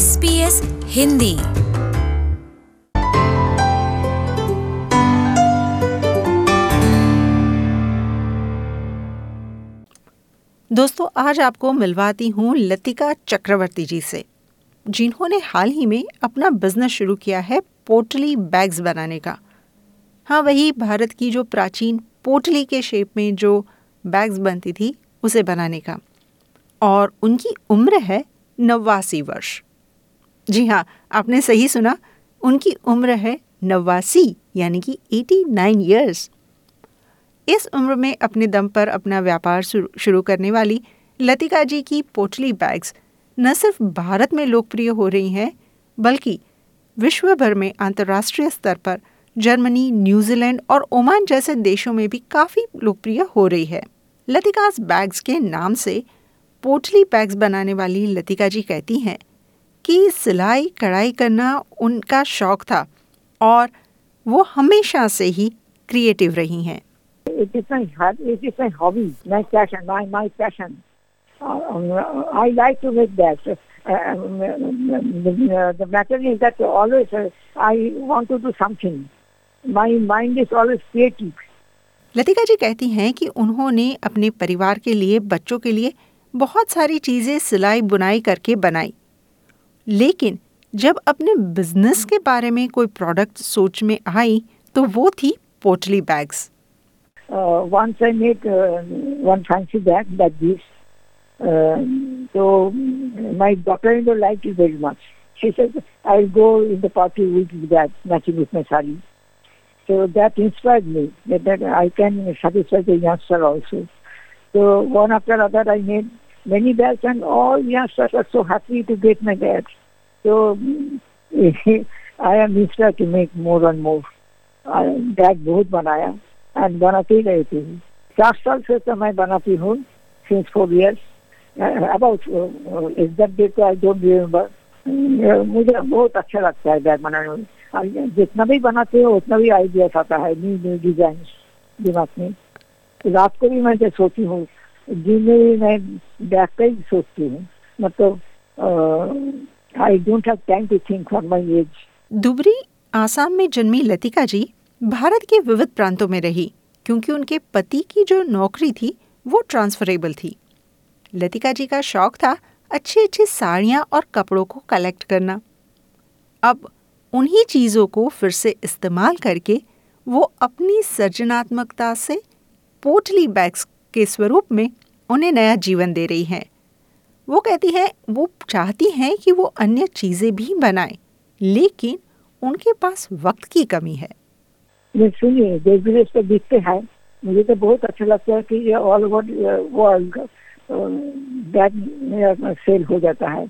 S P S Hindi. दोस्तों, आज आपको मिलवाती हूँ लतिका चक्रवर्ती जी से, जिन्होंने हाल ही में अपना बिज़नेस शुरू किया है पोटली बैग्स बनाने का। हाँ वही भारत की जो प्राचीन पोटली के शेप में जो बैग्स बनती थी, उसे बनाने का। और उनकी उम्र है नवासी वर्ष। जी हाँ आपने सही सुना। उनकी उम्र है नवासी, यानी कि एटी नाइन ईयर्स इस उम्र में अपने दम पर अपना व्यापार शुरू करने वाली लतिका जी की पोटली बैग्स न सिर्फ़ भारत में लोकप्रिय हो रही हैं, बल्कि विश्व भर में अंतर्राष्ट्रीय स्तर पर जर्मनी, न्यूजीलैंड और ओमान जैसे देशों में भी काफ़ी लोकप्रिय हो रही है। लतिकास बैग्स के नाम से पोटली बैग्स बनाने वाली लतिका जी कहती हैं कि सिलाई कढ़ाई करना उनका शौक था और वो हमेशा से ही क्रिएटिव रही हैं। लतिका जी कहती हैं कि उन्होंने अपने परिवार के लिए बच्चों के लिए बहुत सारी चीज़ें सिलाई बुनाई करके बनाई। लेकिन जब अपने बिज़नेस के बारे में कोई प्रोडक्ट सोच में आई तो वो थी पोटली bags uh, once I made uh, one fancy bag like this. Uh, so my daughter-in-law liked it very much. She said, I'll go in the party with that, matching with my sari. So that inspired me that, that I can satisfy the youngster also. So one after another I made many bags and all youngsters are so happy to get my bags. So, I am inspired to make more and more. Bag बहुत बनाया। And बनाती रहती हूँ चार साल से तो मैं बनाती हूँ since four years about exact date I don't remember मुझे बहुत अच्छा लगता है बैग बनाने में। जितना भी बनाते हो, उतना भी आइडियाज़ आता है। न्यू न्यू डिज़ाइन दिमाग में। रात को भी मैं जब सोती हूँ, दिन में भी मैं बैग का ही सोचती हूँ। मतलब दुबरी, आसाम में जन्मी लतिका जी भारत के विविध प्रांतों में रही, क्योंकि उनके पति की जो नौकरी थी, वो ट्रांसफरेबल थी। लतिका जी का शौक था अच्छी अच्छी साड़ियाँ और कपड़ों को कलेक्ट करना। अब उन्हीं चीज़ों को फिर से इस्तेमाल करके वो अपनी सृजनात्मकता से पोटली बैग्स के स्वरूप में उन्हें नया जीवन दे रही हैं। वो कहती हैं, वो चाहती हैं कि वो अन्य चीज़ें भी बनाएँ, लेकिन उनके पास वक्त की कमी है। सुनिए विदेश तो दिखते हैं, मुझे तो बहुत अच्छा लगता है कि ये all over world bag sale हो जाता है।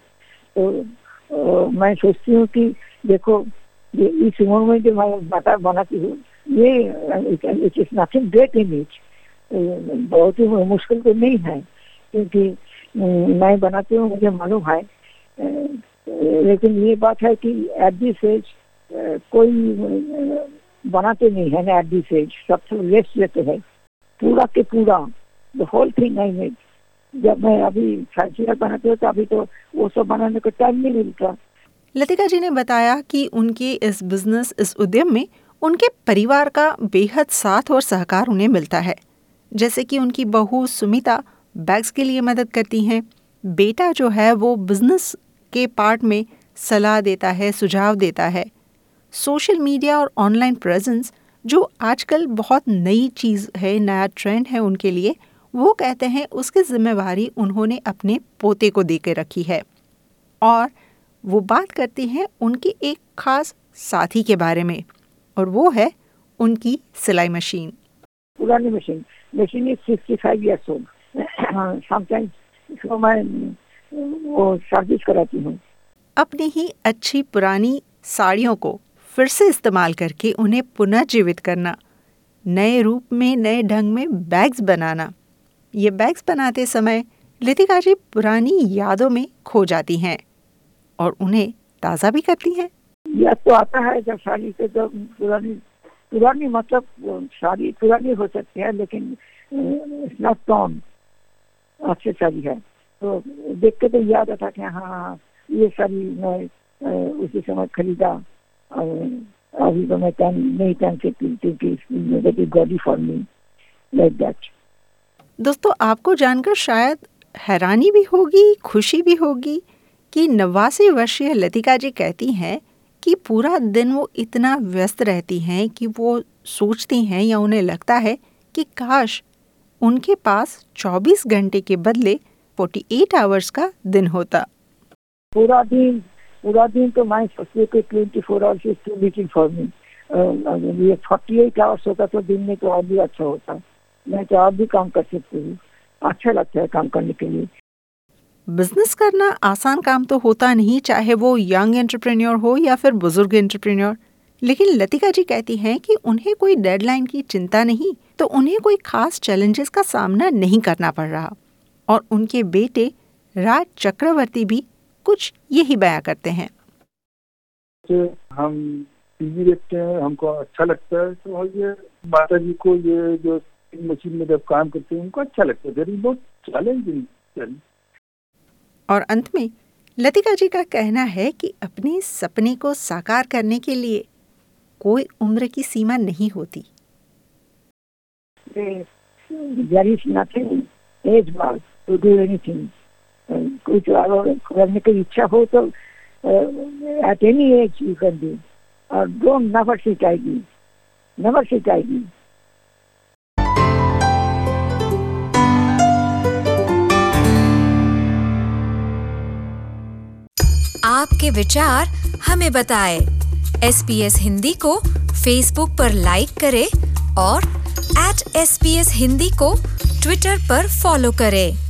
तो मैं सोचती हूँ कि देखो, ये इस उम्र में जो मैं बता बनाती हूँ, ये it is nothing great it बहुत ही मुश्किल तो नहीं है, क्योंकि मैं बनाती हूँ, मुझे मालूम है। लेकिन ये बात है कि एट दिस एज कोई बनाते नहीं है ना एट दिस एज सबसे लेस लेते हैं। पूरा के पूरा the whole thing I made जब मैं अभी फैंसी बनाते हो तो अभी तो वो सब बनाने का टाइम नहीं मिलता। लतिका जी ने बताया कि उनके इस बिज़नेस इस उद्यम में उनके परिवार का बेहद साथ और सहकार उन्हें मिलता है। जैसे कि उनकी बहू सुमिता बैग्स के लिए मदद करती हैं। बेटा जो है, वो बिज़नेस के पार्ट में सलाह देता है, सुझाव देता है। सोशल मीडिया और ऑनलाइन प्रेजेंस, जो आजकल बहुत नई चीज़ है, नया ट्रेंड है उनके लिए, वो कहते हैं उसकी जिम्मेवारी उन्होंने अपने पोते को दे के रखी है। और वो बात करती हैं उनके एक खास साथी के बारे में, और वो है उनकी सिलाई मशीन। पुरानी machine machine is sixty five years old sometimes मैं वो सर्विस कराती हूँ। अपनी ही अच्छी पुरानी साड़ियों को फिर से इस्तेमाल करके उन्हें पुनः जीवित करना नए रूप में नए ढंग में बैग्स बनाना। ये बैग्स बनाते समय लितिका जी पुरानी यादों में खो जाती हैं और उन्हें ताज़ा भी करती हैं। याद तो आता है जब शादी से जब पुरानी पुरानी मतलब शादी पुरानी हो सकती है लेकिन नॉट टॉन शादी है। तो देख के तो याद आता कि हाँ ये सारी मैं उसी समय खरीदा अभी तो मैं टाइम नहीं टाइम से क्योंकि गॉडी फॉर मी लाइक दैट दोस्तों, आपको जानकर शायद हैरानी भी होगी, खुशी भी होगी कि नवासी वर्षीय लतिका जी कहती हैं कि पूरा दिन वो इतना व्यस्त रहती हैं कि वो सोचती हैं या उन्हें लगता है कि काश उनके पास 24 घंटे के बदले 48 आवर्स का दिन होता। पूरा दिन पूरा दिन तो मैं सोचती कि twenty four hours is to meeting for me ये फोर्टी एट आवर्स होता तो दिन में तो और भी अच्छा होता। मैं तो और भी काम कर सकती हूँ। अच्छा लगता है काम करने के लिए। बिज़नेस करना आसान काम तो होता नहीं चाहे वो यंग एंटरप्रेन्योर हो या फिर बुज़ुर्ग एंटरप्रेन्योर लेकिन लतिका जी कहती हैं कि उन्हें कोई डेडलाइन की चिंता नहीं तो उन्हें कोई खास चैलेंजेस का सामना नहीं करना पड़ रहा। और उनके बेटे राज चक्रवर्ती भी कुछ यही बयां करते हैं। हम टीवी देखते हैं हमको अच्छा लगता है तो ये माता जी को ये जो मशीन में जब काम करते हैं उनको अच्छा लगता है। बहुत चैलेंजिंग और अंत में लतिका जी का कहना है कि अपने सपने को साकार करने के लिए कोई उम्र की सीमा नहीं होती। कुछ करने की इच्छा हो तो at any age you can do और डोंट नेवर सिट आएगी नेवर सिट आएगी आपके विचार हमें बताएँ। एस पी एस हिंदी को फेसबुक पर लाइक करें और at S P S Hindi को ट्विटर पर फॉलो करें।